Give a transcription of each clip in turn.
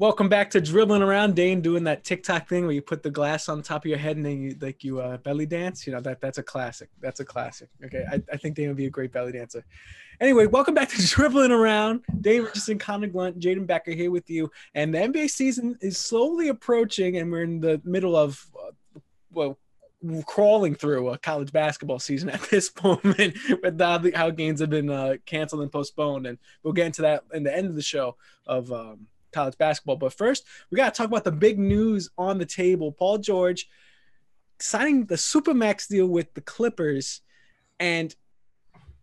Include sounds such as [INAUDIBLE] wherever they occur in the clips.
Welcome back to dribbling around, Dane, doing that TikTok thing where you put the glass on top of your head and then you like you uh, belly dance. You know that that's a classic. That's a classic. Okay, I, I think Dane would be a great belly dancer. Anyway, welcome back to [LAUGHS] dribbling around. Dane Richardson, Connor Glunt, Jayden Becker here with you, and the NBA season is slowly approaching, and we're in the middle of uh, well crawling through a college basketball season at [LAUGHS] this moment with how games have been uh, canceled and postponed and we'll get into that in the end of the show of um, college basketball. But first, we got to talk about the big news on the table. Paul George signing the Supermax deal with the Clippers. And,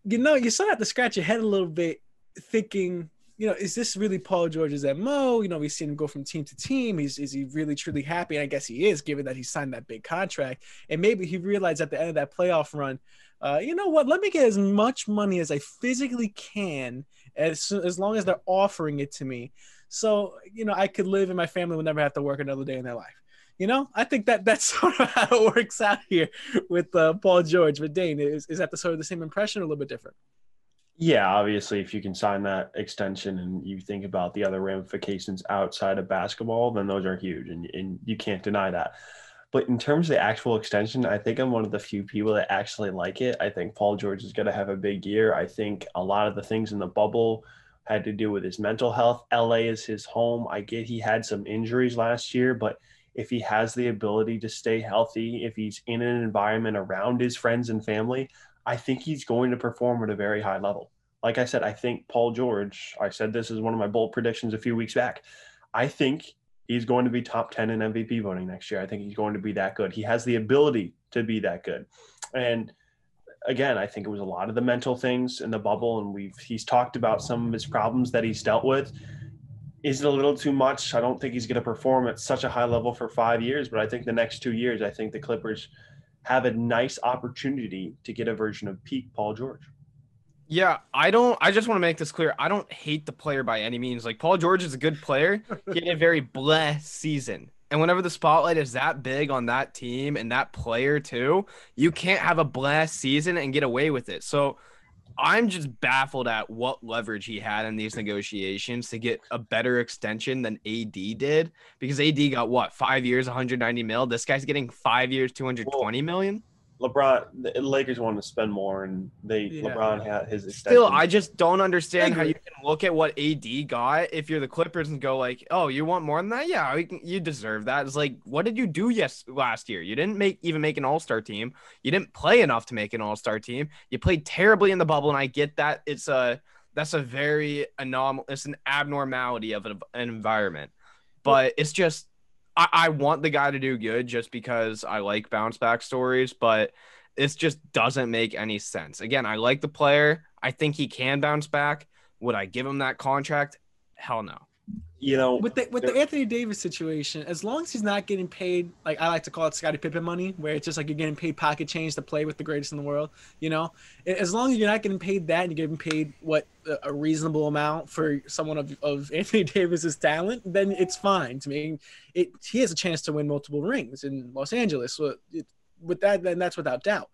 you know, you still have to scratch your head a little bit thinking, you know, is this really Paul George's MO? You know, we've seen him go from team to team. He's, is he really truly happy? And I guess he is, given that he signed that big contract. And maybe he realized at the end of that playoff run, uh, you know what? Let me get as much money as I physically can, as, as long as they're offering it to me so you know I could live and my family would never have to work another day in their life. You know, I think that [LAUGHS] that's sort of how it works out here with uh, Paul George. But Dane, is is that the sort of the same impression, or a little bit different? Yeah, obviously, if you can sign that extension and you think about the other ramifications outside of basketball, then those are huge, and, and you can't deny that. But in terms of the actual extension, I think I'm one of the few people that actually like it. I think Paul George is going to have a big year. I think a lot of the things in the bubble had to do with his mental health. LA is his home. I get he had some injuries last year, but if he has the ability to stay healthy, if he's in an environment around his friends and family, I think he's going to perform at a very high level. Like I said, I think Paul George, I said this is one of my bold predictions a few weeks back. I think he's going to be top 10 in MVP voting next year. I think he's going to be that good. He has the ability to be that good. And again, I think it was a lot of the mental things in the bubble, and we've he's talked about some of his problems that he's dealt with. Is it a little too much? I don't think he's going to perform at such a high level for five years, but I think the next two years, I think the Clippers have a nice opportunity to get a version of peak Paul George. Yeah, I don't. I just want to make this clear. I don't hate the player by any means. Like Paul George is a good player. He had a [LAUGHS] very blessed season. And whenever the spotlight is that big on that team and that player too, you can't have a blast season and get away with it. So I'm just baffled at what leverage he had in these negotiations to get a better extension than AD did because AD got what five years, 190 mil. This guy's getting five years, 220 million. LeBron, the Lakers wanted to spend more, and they yeah. LeBron had his. Extension. Still, I just don't understand how you can look at what AD got if you're the Clippers and go like, "Oh, you want more than that? Yeah, you deserve that." It's like, what did you do yes last year? You didn't make even make an All Star team. You didn't play enough to make an All Star team. You played terribly in the bubble, and I get that it's a that's a very anomal. It's an abnormality of an, an environment, but it's just I, I want the guy to do good just because I like bounce back stories, but it just doesn't make any sense. Again, I like the player. I think he can bounce back. Would I give him that contract? Hell no you know, with the with the Anthony Davis situation, as long as he's not getting paid, like I like to call it Scottie Pippen money, where it's just like you're getting paid pocket change to play with the greatest in the world. You know, as long as you're not getting paid that and you're getting paid what a reasonable amount for someone of, of [LAUGHS] Anthony Davis's talent, then it's fine to me. It he has a chance to win multiple rings in Los Angeles. So it, with that, then that's without doubt.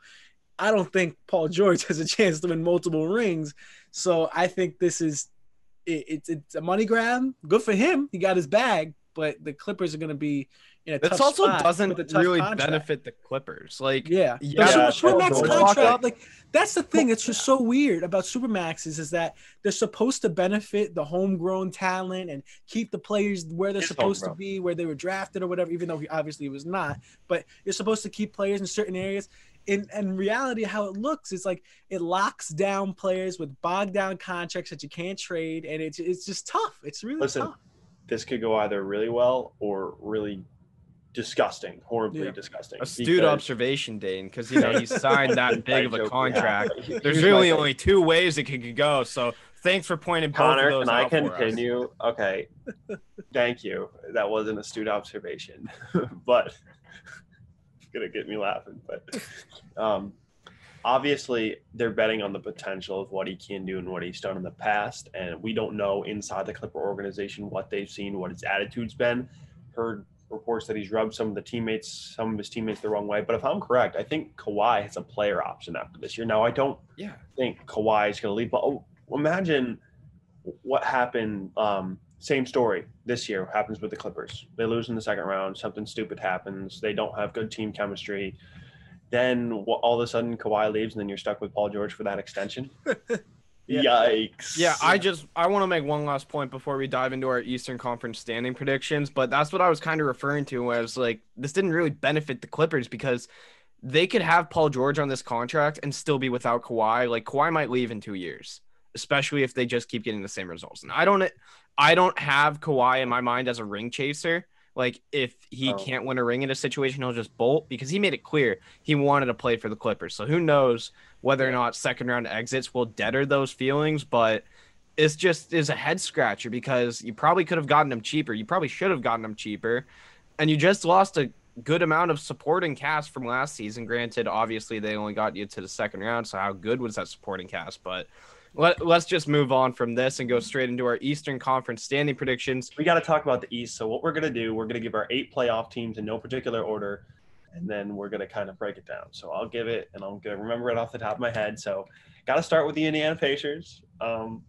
I don't think Paul George [LAUGHS] has a chance to win multiple rings. So I think this is it, it's it's a money grab. Good for him. He got his bag, but the Clippers are going to be in a this also doesn't really contract. benefit the Clippers. Like, yeah, yeah, yeah Supermax contract. Like, that's the thing. It's just [LAUGHS] so weird about Supermaxes is that they're supposed to benefit the homegrown talent and keep the players where they're it's supposed homegrown. to be, where they were drafted or whatever. Even though he obviously was not, but you're supposed to keep players in certain areas in, in reality, how it looks is like it locks down players with bogged down contracts that you can't trade, and it's it's just tough. It's really Listen, tough. This could go either really well or really disgusting, horribly yeah. disgusting. Astute because... observation, Dane, because you know he [LAUGHS] signed that big of a contract. [LAUGHS] There's really only two ways it could go. So thanks for pointing Connor, both of those can I continue? Okay, [LAUGHS] thank you. That was an astute observation, but gonna get me laughing. But um, obviously, they're betting on the potential of what he can do and what he's done in the past, and we don't know inside the Clipper organization what they've seen, what his attitude's been. Heard reports that he's rubbed some of the teammates, some of his teammates the wrong way. But if I'm correct, I think Kawhi has a player option after this year. Now, I don't yeah. think Kawhi is going to leave, but oh, imagine what happened um, same story this year happens with the Clippers. They lose in the second round. Something stupid happens. They don't have good team chemistry. Then all of a sudden Kawhi leaves, and then you're stuck with Paul George for that extension. [LAUGHS] Yeah. Yikes! Yeah, I just I want to make one last point before we dive into our Eastern Conference standing predictions, but that's what I was kind of referring to when I was like this didn't really benefit the Clippers because they could have Paul George on this contract and still be without Kawhi. Like Kawhi might leave in 2 years, especially if they just keep getting the same results. And I don't I don't have Kawhi in my mind as a ring chaser. Like if he Oh. can't win a ring in a situation, he'll just bolt because he made it clear he wanted to play for the Clippers. So who knows whether or not second round exits will deader those feelings, but it's just is a head scratcher because you probably could have gotten him cheaper. You probably should have gotten him cheaper. And you just lost a good amount of supporting cast from last season. Granted, obviously they only got you to the second round, so how good was that supporting cast? But let, let's just move on from this and go straight into our Eastern Conference standing predictions. we got to talk about the East. So what we're gonna do, we're gonna give our eight playoff teams in no particular order, and then we're gonna kind of break it down. So I'll give it, and I'm gonna remember it off the top of my head. So got to start with the Indiana Pacers. Um,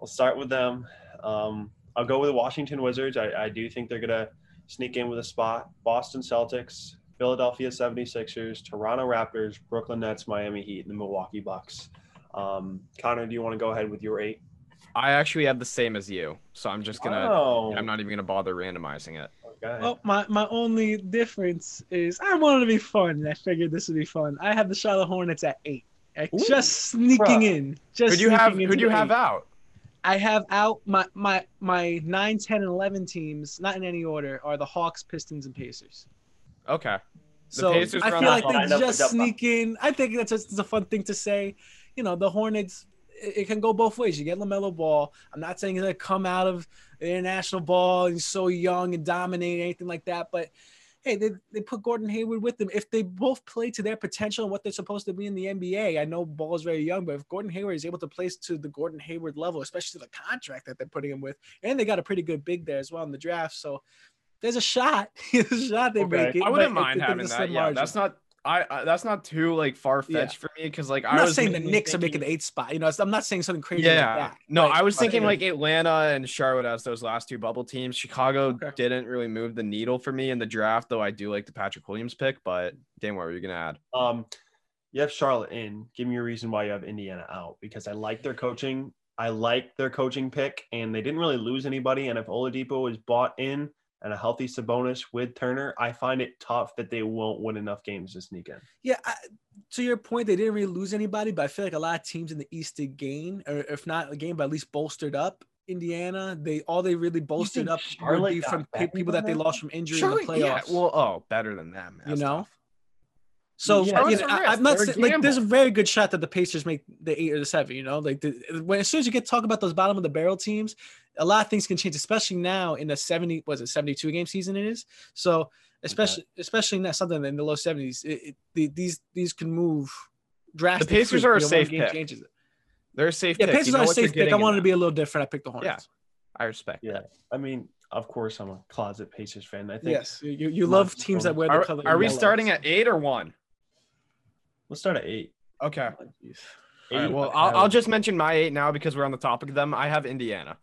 I'll start with them. Um, I'll go with the Washington Wizards. I, I do think they're gonna sneak in with a spot. Boston Celtics, Philadelphia 76ers, Toronto Raptors, Brooklyn Nets, Miami Heat, and the Milwaukee Bucks. Um, Connor, do you want to go ahead with your eight? I actually have the same as you, so I'm just gonna. Oh, I'm not even gonna bother randomizing it. Okay. Well, my, my only difference is I wanted to be fun. and I figured this would be fun. I have the Charlotte Hornets at eight. I- Ooh. just sneaking Bruh. in. Just Who do you have? sneaking Who do you into have out? I have out my my my 9, 10, and 11 teams, not in any order, are the Hawks, Pistons, and Pacers. Okay. So Pacers I feel like they Line up just with the- sneak in. I think that's just a fun thing to say. You know, the Hornets. It can go both ways. You get LaMelo Ball. I'm not saying he's gonna come out of international ball. He's so young and dominate anything like that. But hey, they, they put Gordon Hayward with them. If they both play to their potential and what they're supposed to be in the NBA, I know Ball is very young, but if Gordon Hayward is able to play to the Gordon Hayward level, especially to the contract that they're putting him with, and they got a pretty good big there as well in the draft, so there's a shot. [LAUGHS] there's a shot they Okay. make it. I wouldn't mind having that. Yeah, margin. that's not. I, I that's not too like far fetched for me because like I'm I not was saying the mainly Knicks are making thinking- the eighth spot. You know, I'm not saying something crazy Yeah, like that. no, But- I was but, thinking you like Atlanta and Charlotte as those last two bubble teams. Chicago Okay. didn't really move the needle for me in the draft, though I do like the Patrick Williams pick. But Dan, what were you gonna add? Um, you have Charlotte in. Give me a reason why you have Indiana out because I like their coaching. I like their coaching pick, and they didn't really lose anybody. And if Oladipo is bought in and a healthy Sabonis with Turner, I find it tough that they won't win enough games to sneak in. yeah. I, to your point, they didn't really lose anybody, but I feel like a lot of teams in the East did gain, or if not a game, but at least bolstered up. Indiana, they all they really bolstered up Charlotte would be from people than that they lost from injury in the Charlotte, yeah, well, oh, better than them. You know? tough. So Yeah, you know, a I. I'm not saying, like there's a very good shot that the Pacers make the eight or the seven. You know, like the, when as soon as you get talk about those bottom of the barrel teams, a lot of things can change, especially now in the 70 was it 72 game season it is. So especially especially now something in the low 70s, it, it, the, these these can move drastically. The Pacers are a You know, safe game pick. changes it. They're a safe. Yeah, pick. You Pacers know are a safe pick. I getting wanted to be a little different. I picked the Hornets. Yeah, I respect Yeah, that. I mean, of course, I'm a closet Pacers fan. I think. Yes, you, you love teams that wear the Are, color. are we yellow, starting at eight or one? Let's start at eight. Okay. Oh, jeez. All right, Eight, well, I I'll, I'll just mention my eight now because we're on the topic of them. I have Indiana.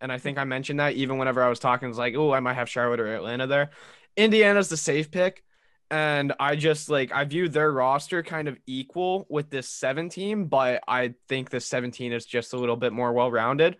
And I think I mentioned that even whenever I was talking, it's like, oh, I might have Charlotte or Atlanta there. Indiana's the safe pick. And I just like, I view their roster kind of equal with this seven team, but I think this 17 is just a little bit more well rounded.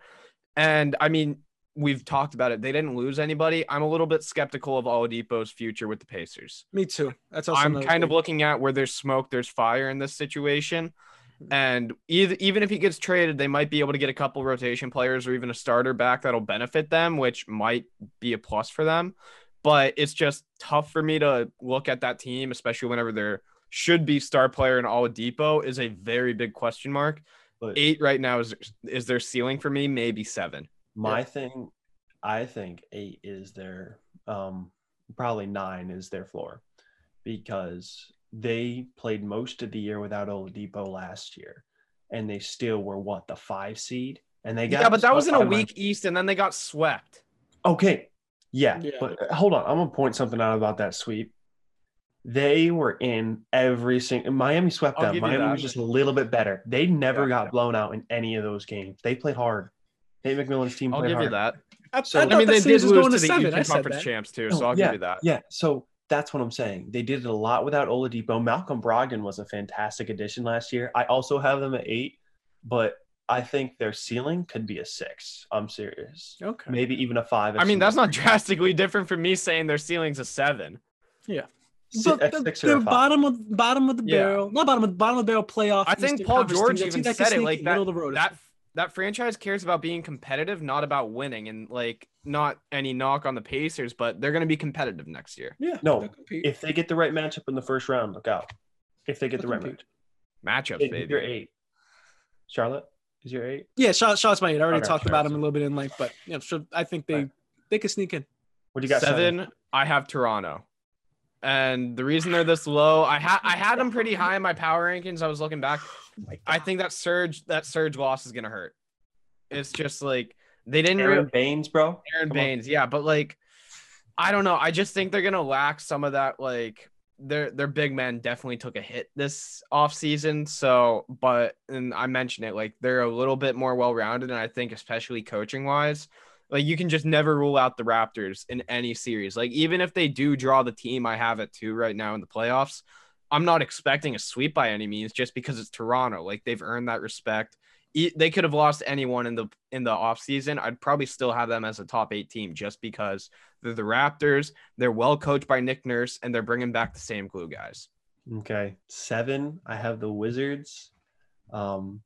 And I mean, we've talked about it. They didn't lose anybody. I'm a little bit skeptical of Oladipo's future with the Pacers. Me too. That's also I'm another kind of looking at where there's smoke, there's fire in this situation. Mm-hmm. And either, even if he gets traded, they might be able to get a couple rotation players or even a starter back that'll benefit them, which might be a plus for them. But it's just tough for me to look at that team, especially whenever there should be star player in Oladipo is a very big question mark. But Eight right now is is their ceiling for me, maybe seven. My thing, I think eight is their um probably nine is their floor because they played most of the year without Oladipo last year, and they still were what the five seed, and they got Yeah, but that was in a swept by my- weak East, and then they got swept. Okay, yeah, Yeah. but uh, hold on, I'm gonna point something out about that sweep. They were in every single. Miami swept them. give Miami that. was just a little bit better. They never Yeah. got blown out in any of those games. They played hard. Nate McMillan's team. I'll played give you hard. that. I, So- I, I mean, the they did was lose to to the seven. Eastern Conference that. champs too, No, so oh, I'll yeah, give you that. Yeah, so that's what I'm saying. They did it a lot without Oladipo. Malcolm Brogdon was a fantastic addition last year. I also have them at eight, but I think their ceiling could be a six. I'm serious. Okay. Maybe even a five. I mean, that's not [LAUGHS] drastically different from me saying their ceiling's a seven. Yeah. But a the, they're bottom of bottom of the Yeah. barrel, not bottom of bottom of the barrel playoff. I think Eastern Paul George even said it like that. middle of the road. That that franchise cares about being competitive, not about winning. And like, not any knock on the Pacers, but they're going to be competitive next year. yeah, No. If they get the right matchup in the first round, look out. If they get the They'll right compete. matchup. Matchups, If baby. You're eight. Charlotte is your eight. yeah, shot shots my eight. I already Okay, talked sure. about them a little bit in length, but yeah, sure. I think they Right. they could sneak in. What do you got? seven, I have Toronto. And the reason they're this low, I had I had them pretty high in my power rankings. I was looking back. I think that surge that surge loss is gonna hurt. It's just like they didn't Aron really Baynes, bro. Aron Come on. Baynes, yeah, but like I don't know. I just think they're gonna lack some of that like their their big men definitely took a hit this offseason. So but and I mentioned it, like they're a little bit more well-rounded, and I think especially coaching wise, like you can just never rule out the Raptors in any series. Like even if they do draw the team I have it two right now in the playoffs, I'm not expecting a sweep by any means just because it's Toronto. Like they've earned that respect. They could have lost anyone in the in the offseason. I'd probably still have them as a top eight team just because they're the Raptors. They're well coached by Nick Nurse, and they're bringing back the same glue guys. Okay. Seven, I have the Wizards. Um,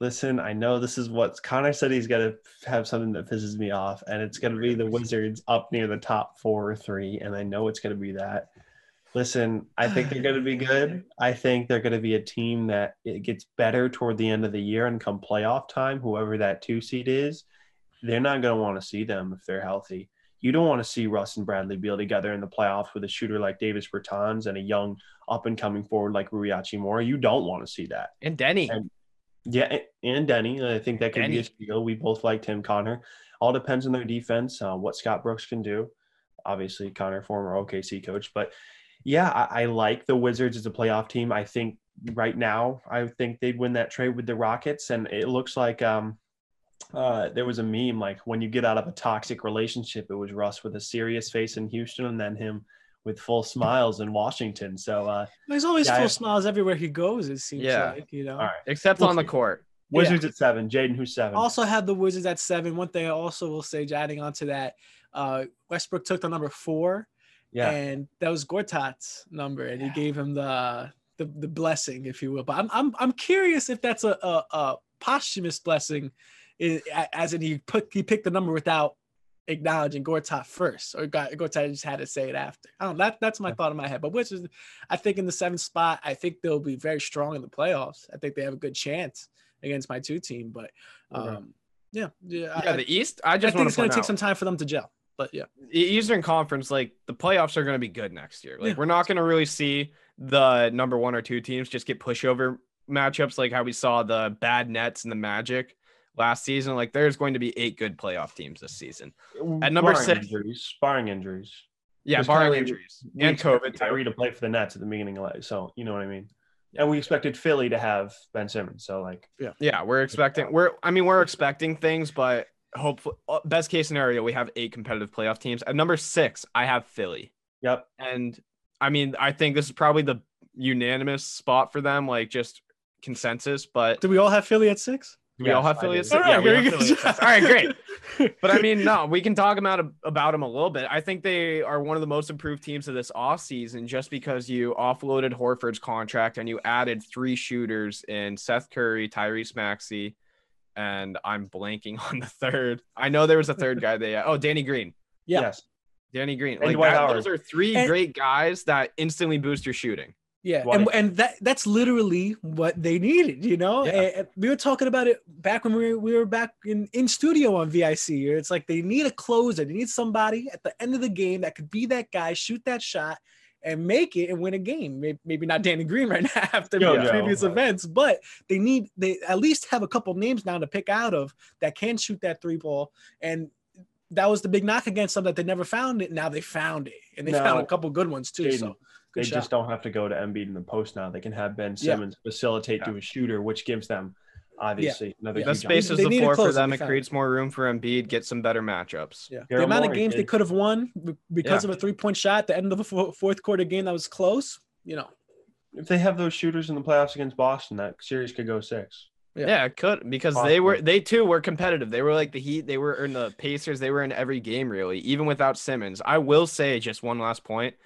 listen, I know this is what Connor said he's got to have something that pisses me off, and it's going to be the Wizards up near the top four or three, and I know it's going to be that. Listen, I think they're going to be [SIGHS] good. I think they're going to be a team that it gets better toward the end of the year and come playoff time, whoever that two seed is, they're not going to want to see them if they're healthy. You don't want to see Russ and Bradley Beal together in the playoffs with a shooter like Davis Bertans and a young up and coming forward like Rui Hachimura. You don't want to see that. And Deni, And- Yeah, and Deni. I think that could be a Deni. steal. We both liked him, Connor. All depends on their defense, uh, what Scott Brooks can do. Obviously, Connor, former OKC coach, but yeah, I, I like the Wizards as a playoff team. I think right now, I think they'd win that trade with the Rockets, and it looks like um, uh, there was a meme like when you get out of a toxic relationship, it was Russ with a serious face in Houston, and then him with full smiles in Washington. So, uh, There's always Yeah, full I- smiles everywhere he goes. It seems Yeah. like you know. all right, except We'll on the court. Wizards at seven. Jayden, who's seven? Also have the Wizards at seven. One thing I also will say, adding on to that, uh, Westbrook took the number four, yeah. and that was Gortat's number, and he gave him the, the the blessing, if you will. But I'm I'm I'm curious if that's a a, a posthumous blessing, as in he put he picked the number without acknowledging Gortat first, or Gortat just had to say it after. I don't. know, That that's my thought in my head. But which is, I think in the seventh spot, I think they'll be very strong in the playoffs. I think they have a good chance against my two team. But Okay. um, yeah, yeah. Yeah, I, the East. I I just think want it's going to take some time for them to gel. But yeah, Eastern Conference, like the playoffs are going to be good next year. Like Yeah. we're not going to really see the number one or two teams just get pushover matchups like how we saw the bad Nets and the Magic last season. Like there's going to be eight good playoff teams this season. At number Barring six- injuries, barring injuries. Yeah, barring Kyrie- injuries and COVID. Kyrie to play for the Nets at the beginning of life, so you know what I mean. And we expected Philly to have Ben Simmons, so like, yeah, Yeah, we're expecting. We're. I mean, we're expecting things, but hopefully, uh, best case scenario, we have eight competitive playoff teams. At number six, I have Philly. yep, And I mean, I think this is probably the unanimous spot for them, like just consensus. But do we all have Philly at six? we all have Philly at six. All Yeah, we have. Philly at six. All right, great. [LAUGHS] But I mean, no, we can talk about about them a little bit. I think they are one of the most improved teams of this offseason just because you offloaded Horford's contract and you added three shooters in Seth Curry, Tyrese Maxey, and I'm blanking [LAUGHS] on the third. I know there was a third guy they oh Danny Green. Yeah. yes, Danny Green. And Like that- those are three And- great guys that instantly boost your shooting. Yeah, Why? and and that that's literally what they needed, you know. Yeah. And- and we were talking about it back when we were we were back in in studio on VIC. It's like they need a closer, they need somebody at the end of the game that could be that guy, shoot that shot, and make it and win a game. Maybe, maybe not Danny Green right now [LAUGHS] after Yo, yo, previous but- events, but they need they at least have a couple names now to pick out of that can shoot that three ball and. That was the big knock against them that they never found it. Now they found it, and they found a couple good ones too. Jayden, so they shot. just don't have to go to Embiid in the post now. They can have Ben Yeah. Simmons facilitate to a shooter, which gives them obviously another Yeah. The huge space is the need floor for them. It creates more room for Embiid. Get some better matchups. Yeah, Daryl the amount of Morey games they could have won because Yeah. of a three point shot the end of a fourth quarter game that was close. You know, If they have those shooters in the playoffs against Boston, that series could go six. Yeah. Yeah, it could because they were they too were competitive. They were like the Heat, they were in the Pacers, they were in every game really, even without Simmons. I will say just one last point.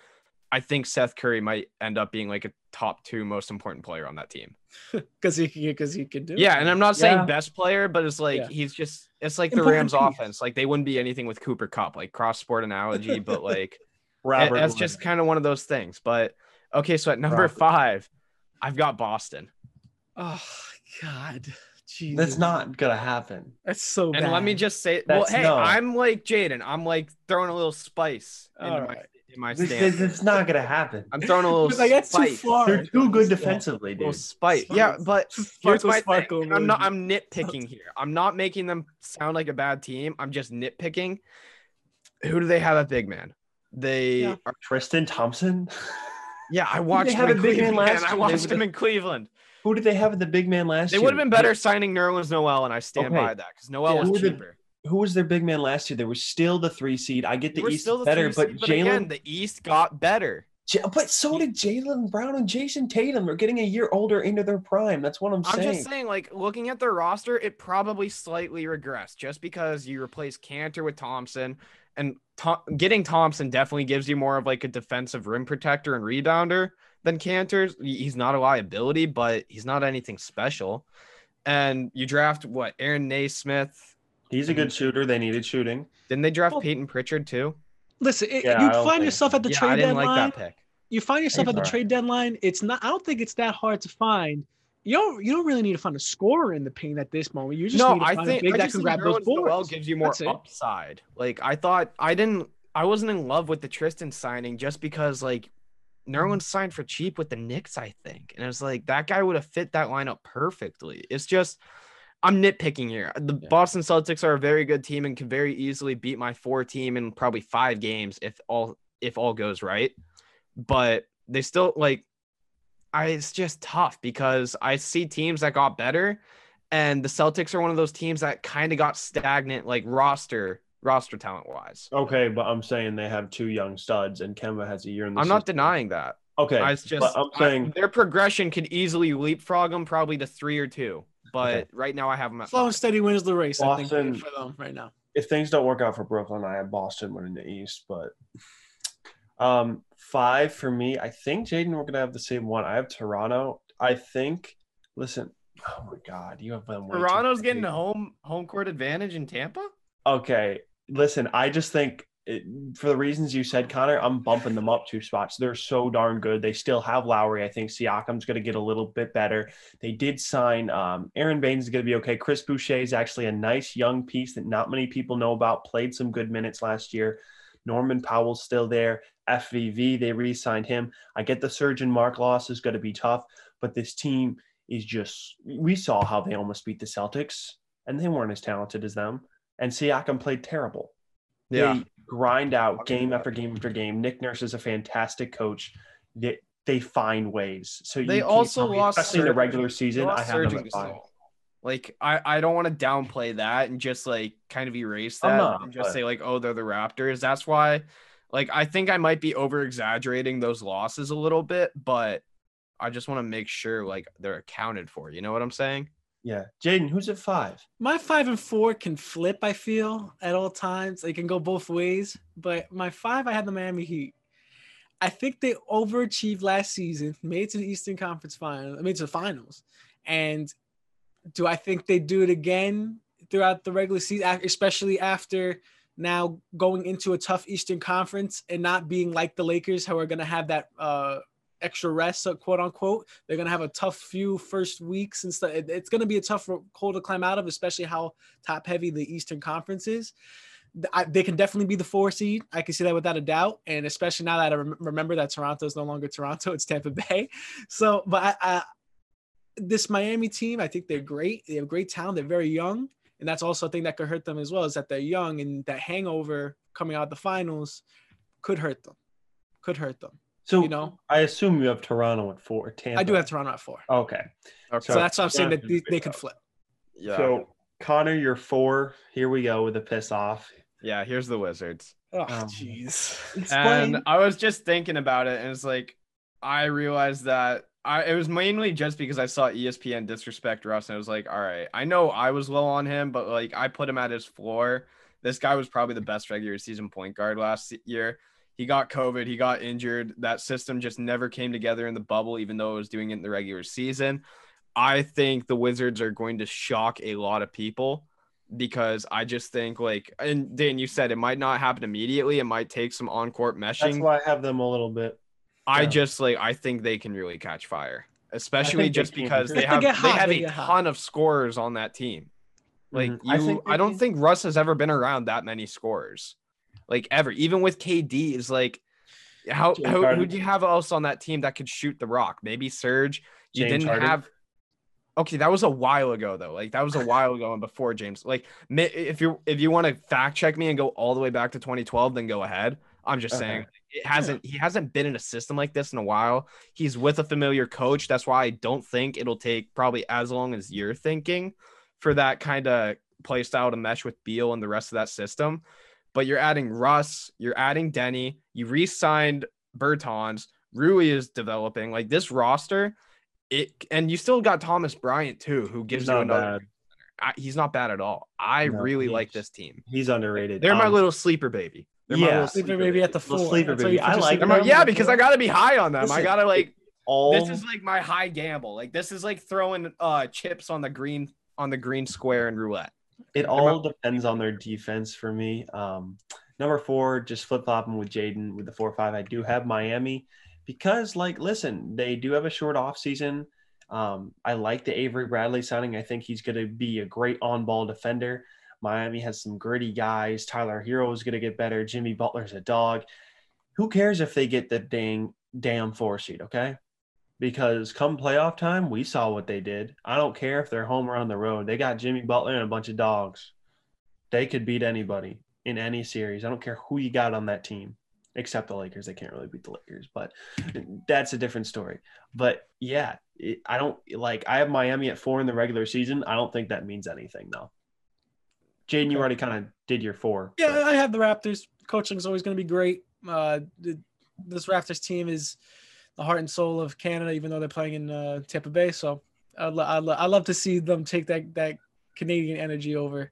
I think Seth Curry might end up being like a top two most important player on that team. [LAUGHS] because he because he could do. Yeah, it. and I'm not saying Yeah. best player, but it's like Yeah. he's just it's like the Rams piece. offense. Like they wouldn't be anything with Cooper Kupp, like cross sport analogy, [LAUGHS] but like Robert, that's just kind of one of those things. But okay, so at number Robert. five, I've got Boston. Oh God, Jesus. that's not gonna happen. That's so bad. And let me just say, well, hey, no. I'm like Jayden. I'm like throwing a little spice into All my right. In my This, stance. this- it's not gonna happen. I'm throwing a little like that's too spice. far. They're too good Yeah. defensively, little dude. spite. Yeah, Sparkle- but here's sparkle, my sparkle thing. I'm not. I'm nitpicking here. I'm not making them sound like a bad team. I'm just nitpicking. Who do they have at big man? They Yeah. are. Tristan Thompson. [LAUGHS] Yeah, I watched have him in a big man Cleveland. last I watched They him in Cleveland. Who did they have in the big man last They year? would have been better signing Nerlens Noel, and I stand Okay. by that because Noel Yeah. was Who the- cheaper. Who was their big man last year? They were still the three seed. I get the East still the better, but seed, Jaylen. the East got better. But so did Jaylen Brown and Jayson Tatum. They're getting a year older into their prime. That's what I'm saying. I'm just saying, like looking at their roster, it probably slightly regressed just because you replace Kanter with Thompson, and getting Thompson definitely gives you more of like a defensive rim protector and rebounder than Kanter's. He's not a liability, but he's not anything special. And you draft what Aaron Nesmith? He's a mm-hmm. good shooter. They needed shooting. Didn't they draft Well- Payton Pritchard too? listen. It, Yeah, you find think- yourself at the yeah, trade I didn't deadline. like that pick. You find yourself He's at the alright. trade deadline. It's not. I don't think it's that hard to find. You don't. You don't really need to find a scorer in the paint at this moment. You just no, need to I find think a big I that just can grab those Nerlens Well, boards. gives you more That's it. upside. Like I thought, I didn't, I wasn't in love with the Tristan signing just because like Nerlens mm-hmm. signed for cheap with the Knicks, I think, and it's like that guy would have fit that lineup perfectly. It's just. I'm nitpicking here. The Yeah. Boston Celtics are a very good team and can very easily beat my four team in probably five games if all if all goes right. But they still like I it's just tough because I see teams that got better and the Celtics are one of those teams that kind of got stagnant like roster roster talent wise. Okay, but I'm saying they have two young studs, and Kemba has a year in the I'm not denying that. Okay, I just but I'm I- saying their progression could easily leapfrog them probably to 3 or 2. But Okay. right now I have them at Slow and steady wins the race. I Boston- think for them right now. if things don't work out for Brooklyn, I have Boston winning the East. But um, five for me. I think Jayden, we're gonna have the same one. I have Toronto. I think. Listen, oh my God, you have them. way too Toronto's getting a home home court advantage in Tampa? Okay, listen, I just think it, for the reasons you said, Connor, I'm bumping them up two spots. They're so darn good. They still have Lowry. I think Siakam's going to get a little bit better. They did sign um, Aron Baynes is going to be okay. Chris Boucher is actually a nice young piece that not many people know about. Played some good minutes last year. Norman Powell's still there. FVV, they re-signed him. I get the Serge Ibaka loss is going to be tough, but this team is just. We saw how they almost beat the Celtics, and they weren't as talented as them. And Siakam played terrible. Yeah. They grind out game after game after game. Nick Nurse is a fantastic coach. They, they find ways. So you They also tell me, lost especially in the regular season. I have them at five. Like I, I don't want to downplay that and just like kind of erase I'm that not, and just but- say like, oh, they're the Raptors. That's why, like, I think I might be over exaggerating those losses a little bit, but I just want to make sure like they're accounted for. You know what I'm saying? Yeah, Jayden, who's at five? My five and four can flip. I feel at all times. They can go both ways. But my five, I had the Miami Heat. I think they overachieved last season, made it to the Eastern Conference Final, I mean to the finals. And do I think they do it again throughout the regular season, especially after now going into a tough Eastern Conference and not being like the Lakers, who are going to have that uh, extra rest, quote unquote. They're going to have a tough few first weeks and stuff. It's going to be a tough hole to climb out of, especially how top heavy the Eastern Conference is. I, they can definitely be the four seed. I can see that without a doubt. And especially now that I rem- remember that Toronto is no longer Toronto, it's Tampa Bay. [LAUGHS] So, but I, I, this Miami team, I think they're great. They have great talent. They're very young. And that's also a thing that could hurt them as well is that they're young and that hangover coming out the finals could hurt them. Could hurt them. So You know, I assume you have Toronto at four. Tampa. I do have Toronto at four. Okay. Okay. So that's what I'm saying that they, they could flip. Yeah. So Connor, you're four. Here we go with the piss off. yeah, here's the Wizards. Oh, Um, jeez. And I was just thinking about it, and it's like I realized that I it was mainly just because I saw ESPN disrespect Russ, and it was like, all right, I know I was low on him, but like I put him at his floor. This guy was probably the best regular season point guard last year. He got COVID, he got injured. That system just never came together in the bubble, even though it was doing it in the regular season. I think the Wizards are going to shock a lot of people because I just think like and Dan, you said it might not happen immediately. It might take some on-court meshing. That's why I have them a little bit. I yeah. just like I think they can really catch fire, especially think they just because they If they have get they have a ton of scorers on that team. Like Mhm. you, I I, think they don't can- think Russ has ever been around that many scorers, like ever. Even with KD, is like how James how who do you have else on that team that could shoot the rock? Maybe Serge. You James didn't Harden. have. Okay, that was a while ago though. Like that was a [LAUGHS] while ago and before James. Like if you if you want to fact check me and go all the way back to 2012, then go ahead. I'm just Okay. saying it hasn't he hasn't been in a system like this in a while. He's with a familiar coach. That's why I don't think it'll take probably as long as you're thinking for that kind of play style to mesh with Beal and the rest of that system. But you're adding Russ, you're adding Deni, you re-signed Bertans, Rui is developing. Like this roster, it and you still got Thomas Bryant too, who gives He's you not another. bad. I, he's not bad at all. I No, really like this team. He's underrated. They're my Um, little sleeper baby. They're my Yeah. little Sleeper baby at the Little sleeper That's why you baby. I like sleeper They're my- yeah, because. I gotta be high on them. I gotta like all this is like my high gamble. Like this is like throwing uh chips on the green on the green square in roulette. It all depends on their defense for me. Um, number four, just flip flopping with Jaden with the four five. I do have Miami because, like, listen, they do have a short off season. Um, I like the Avery Bradley signing. I think he's going to be a great on ball defender. Miami has some gritty guys. Tyler Herro is going to get better. Jimmy Butler's a dog. Who cares if they get the dang damn four seed? Okay. Because come playoff time, we saw what they did. I don't care if they're home or on the road. They got Jimmy Butler and a bunch of dogs. They could beat anybody in any series. I don't care who you got on that team, except the Lakers. They can't really beat the Lakers, but that's a different story. But yeah, it, I don't like. I have Miami at four in the regular season. I don't think that means anything though. Jayden, you already kind of did your four. Yeah, but- I have the Raptors. Coaching is always going to be great. Uh, this Raptors team is the heart and soul of Canada, even though they're playing in uh, Tampa Bay. So I, lo- I, lo- I love to see them take that that Canadian energy over.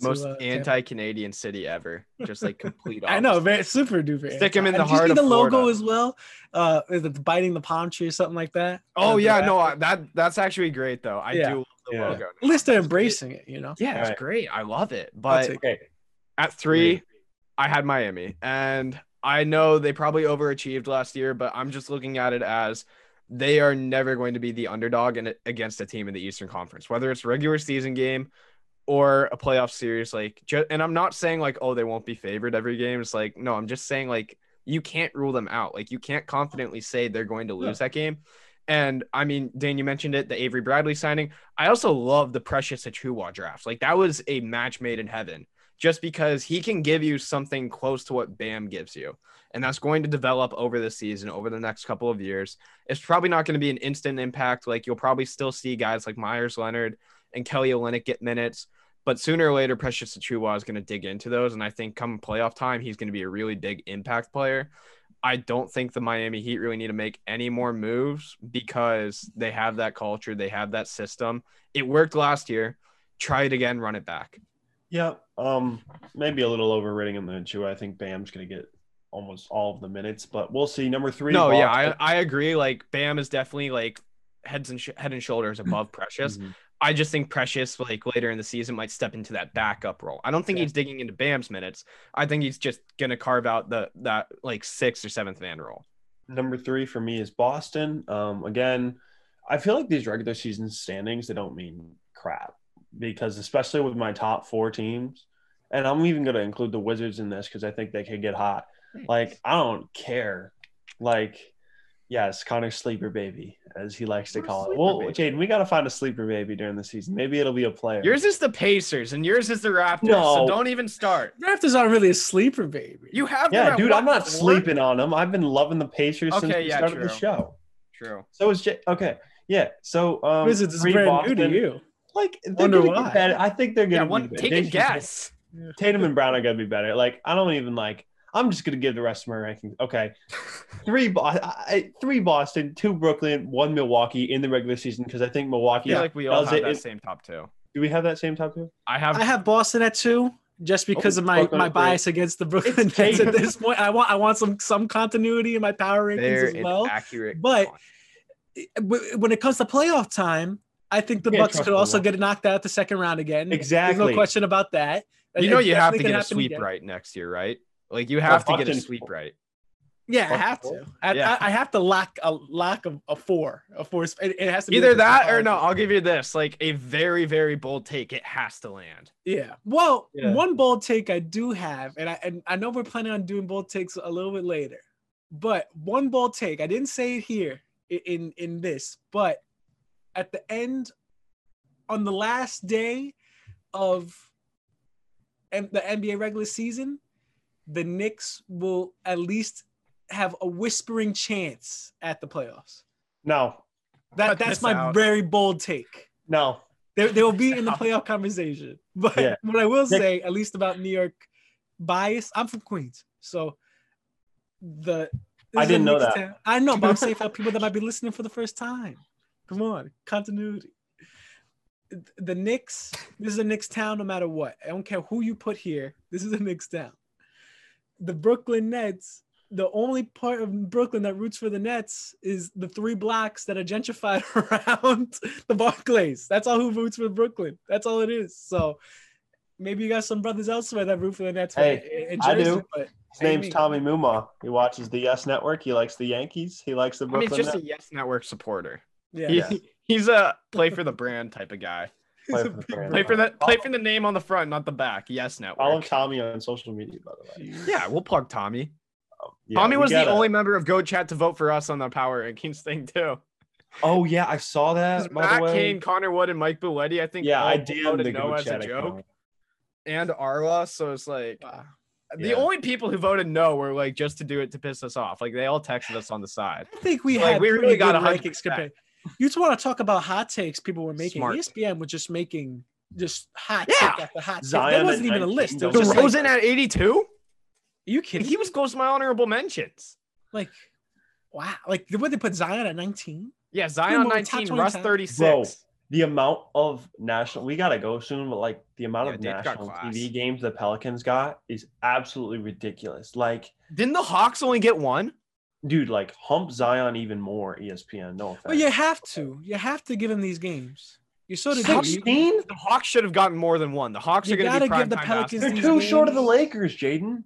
to, Most uh, anti-Canadian city ever. Just like complete. [LAUGHS] I know, opposite. very super duper. Stick 'em in anti. the Did you heart see of the logo as well. Uh, is it biting the palm tree or something like that. Oh the yeah, no, I, that that's actually great though. I Yeah. do love the Yeah. logo. At least they're embracing it, you know. Yeah, it's great. I love it. But take okay. at three, I had Miami, and I know they probably overachieved last year, but I'm just looking at it as they are never going to be the underdog in against a team in the Eastern Conference, whether it's regular season game or a playoff series. Like, and I'm not saying like, oh, they won't be favored every game. It's like, no, I'm just saying like you can't rule them out. Like, you can't confidently say they're going to lose that game. And I mean, Dan, you mentioned it, the Avery Bradley signing. I also love the Precious Achiuwa draft. Like, that was a match made in heaven just because he can give you something close to what Bam gives you. And that's going to develop over the season, over the next couple of years. It's probably not going to be an instant impact. Like you'll probably still see guys like Meyers Leonard and Kelly Olynyk get minutes. But sooner or later, Precious Achiuwa is going to dig into those. And I think come playoff time, he's going to be a really big impact player. I don't think the Miami Heat really need to make any more moves because they have that culture, they have that system. It worked last year. Try it again, run it back. Yeah, um, maybe a little overrating on the Chua. I think Bam's gonna get almost all of the minutes, but we'll see. Number three. No, yeah, I, I agree. Like Bam is definitely like heads and sh- head and shoulders [CLEARS THROAT] above Precious. Mhm. I just think Precious like later in the season might step into that backup role. I don't think Yeah. he's digging into Bam's minutes. I think he's just gonna carve out the that like sixth or seventh man role. Number three for me is Boston. Um, again, I feel like these regular season standings they don't mean crap because especially with my top four teams, and I'm even going to include the Wizards in this because I think they could get hot. Like I don't care. Like yes, Connor sleeper baby as he likes to What a call it. Well, baby? Jayden, we got to find a sleeper baby during the season. Maybe it'll be a player. Yours is the Pacers and yours is the Raptors. No. So don't even start. Raptors aren't really a sleeper, baby. You have yeah, dude, I'm not four? sleeping on them. I've been loving the Pacers since Okay, we yeah, started the true. show. True. So is Jay. Okay, yeah. So um, Wizards is three brand Boston, new to you. Like they're Wonder gonna why. better. I think they're gonna Yeah, be one better. take They a should- guess. Tatum and Brown are gonna be better. Like I don't even like. I'm just gonna give the rest of my rankings. Okay, [LAUGHS] three, Bo- I, I- three Boston, two Brooklyn, one Milwaukee in the regular season because I think I Milwaukee. feel like we all does have it that in- same top two. Do we have that same top two? I have I have Boston at two, just oh, because Oh, of my, my at three. bias against the Brooklyn It's Nets at this point. I want I want some some continuity in my power rankings there as an well. accurate. but- one. When it comes to playoff time, I think the Bucks trust could also get knocked out the second round again. There's Exactly. no question about that. you know It's you have to get a happen sweep again. right next year, right? Like you have to get a Boston- sweep right. Yeah, I have to. I, Yeah. I, I have to lock a lock of a four, a four. It, it has to be Either that or no. I'll give you this: like a very, very bold take. It has to land. Yeah. Well, Yeah. one bold take I do have, and I and I know we're planning on doing bold takes a little bit later, but one bold take I didn't say it here i- in in this, but at the end, on the last day of and the NBA regular season, the Knicks will at least have a whispering chance at the playoffs. No, That that's my out. very bold take. no. They, they will be in the playoff conversation. [LAUGHS] But Yeah. what I will say, at least about New York bias, I'm from Queens. So the I didn't know that. town. I know, but I'm saying [LAUGHS] for people that might be listening for the first time. Come on, continuity. The Knicks, this is a Knicks town no matter what. I don't care who you put here. This is a Knicks town. The Brooklyn Nets, the only part of Brooklyn that roots for the Nets is the three blocks that are gentrified [LAUGHS] around the Barclays. That's all who roots for Brooklyn. That's all it is. So maybe you got some brothers elsewhere that root for the Nets Hey, in I Jersey, do. but His name's me. Tommy Muma. He watches the Yes Network. He likes the Yankees. He likes the Brooklyn. I mean, Brooklyn it's just a Yes Network supporter. Yeah. He- Yeah. he's a play for the brand type of guy. Play for the. Play for the play for the name on the front, not the back. Yes network. Follow Network. Tommy on social media, by the way. Yeah, we'll plug Tommy. Um, yeah, Tommy was the gotta- only member of Go Chat to vote for us on the Power Rankings thing too. Oh yeah, I saw that. By Matt the way. Kane, Connor Wood, and Mike Buletti. I think. Yeah, I DM'd voted the no Go as a joke, account. and Arla. So it's like Wow. the Yeah. only people who voted no were like just to do it to piss us off. Like they all texted us on the side. I think we Like, had we we really really got a 100%. rankings compared. You just want to talk about hot takes people were making. Smart. ESPN was just making just hot Yeah. take after hot take. Zion There wasn't at even a list. It was don't just matter. like, DeRozan at 82. are you kidding? He was close to my honorable mentions. like, wow. Like, the way they put Zion at 19? Yeah, Zion more top 19, Russ 36. Bro, the amount of national we gotta go soon, but like the amount Yeah, of national. TV games the Pelicans got is absolutely ridiculous. Like, Didn't the Hawks only get one? Dude, like hump Zion even more. ESPN, no offense. Well, you have to. You have to give him these games. You sort of Sixteen? The Hawks should have gotten more than one. The Hawks You are going to gotta be give the time Pelicans They're these too short of the. Lakers, Jaden.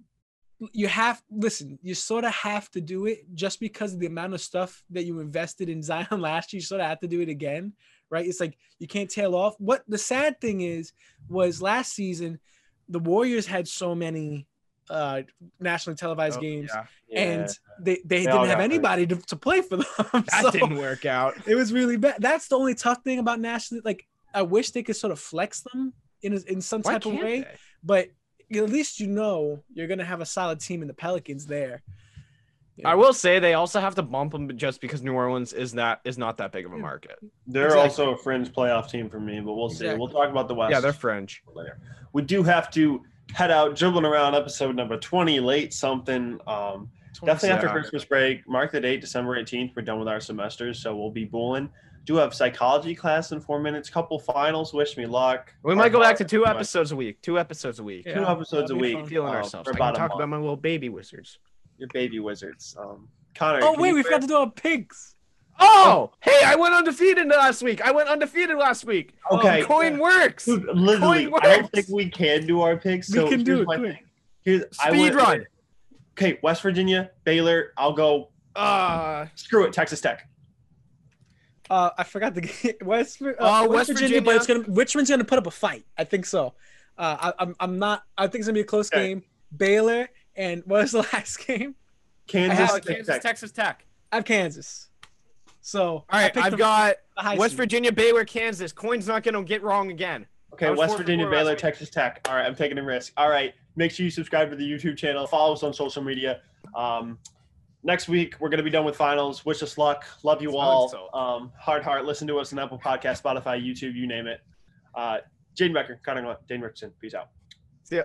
you have listen. You sort of have to do it just because of the amount of stuff that you invested in [LAUGHS] Zion last year. You sort of have to do it again, right? It's like you can't tail off. What the sad thing is was last season, the Warriors had so many uh nationally televised Oh, games, yeah. and they they, They didn't have anybody to, to play for them. [LAUGHS] That So- didn't work out. it was really bad. That's the only tough thing about national. Like, I wish they could sort of flex them in in some Why type of can't way, they? but at least you know you're gonna have a solid team in the Pelicans there. I will say they also have to bump them just because New Orleans is that is not that big of a market. They're Exactly. also a fringe playoff team for me, but we'll see. Exactly. We'll talk about the West. Yeah, they're French. later. We do have to head out, dribbling around episode number 20, late something. Um, definitely after Christmas break. Mark the date, December 18th. We're done with our semesters, so we'll be booling. Do have psychology class in four minutes, couple finals. Wish me luck. We might go back to two [LAUGHS] Two episodes a week. Two episodes a week. Yeah. Two episodes a that'd be week. fun. Feeling uh, ourselves. for I about can a talk about my little baby wizards. Your baby wizards. Um, Connor. Oh wait, you we forgot to do our picks. Oh, hey, I went undefeated last week. I went undefeated last week. Okay. Oh, coin works. Dude, literally, Coin I don't think we can do our picks. We can do it, my thing. Here's, Speed went- run. Okay, West Virginia, Baylor. I'll go. Uh, Screw it, Texas Tech. Uh, I forgot the game. [LAUGHS] West, uh, Oh, West, West Virginia, but Virginia. it's gonna Richmond's gonna put up a fight. I think so. Uh, I, I'm I'm not. I think it's gonna be a close Okay. game. Baylor and what was the [LAUGHS] last game? Kansas, have uh, Texas Kansas, Tech. Texas Tech. I have Kansas. So All right, I've got West seed. Virginia, Baylor, Kansas. Coin's not gonna get wrong again. Okay, West Virginia, Baylor, week. Texas Tech. All right, I'm taking a risk. All right, make sure you subscribe to the YouTube channel. Follow us on social media. Um, next week we're gonna be done with finals. Wish us luck. Love you all. so. Um, heart, heart. Listen to us on Apple Podcast, Spotify, YouTube, you name it. Uh, Jayden Becker, Connor Glunt, Dane Richardson. Peace out. See ya.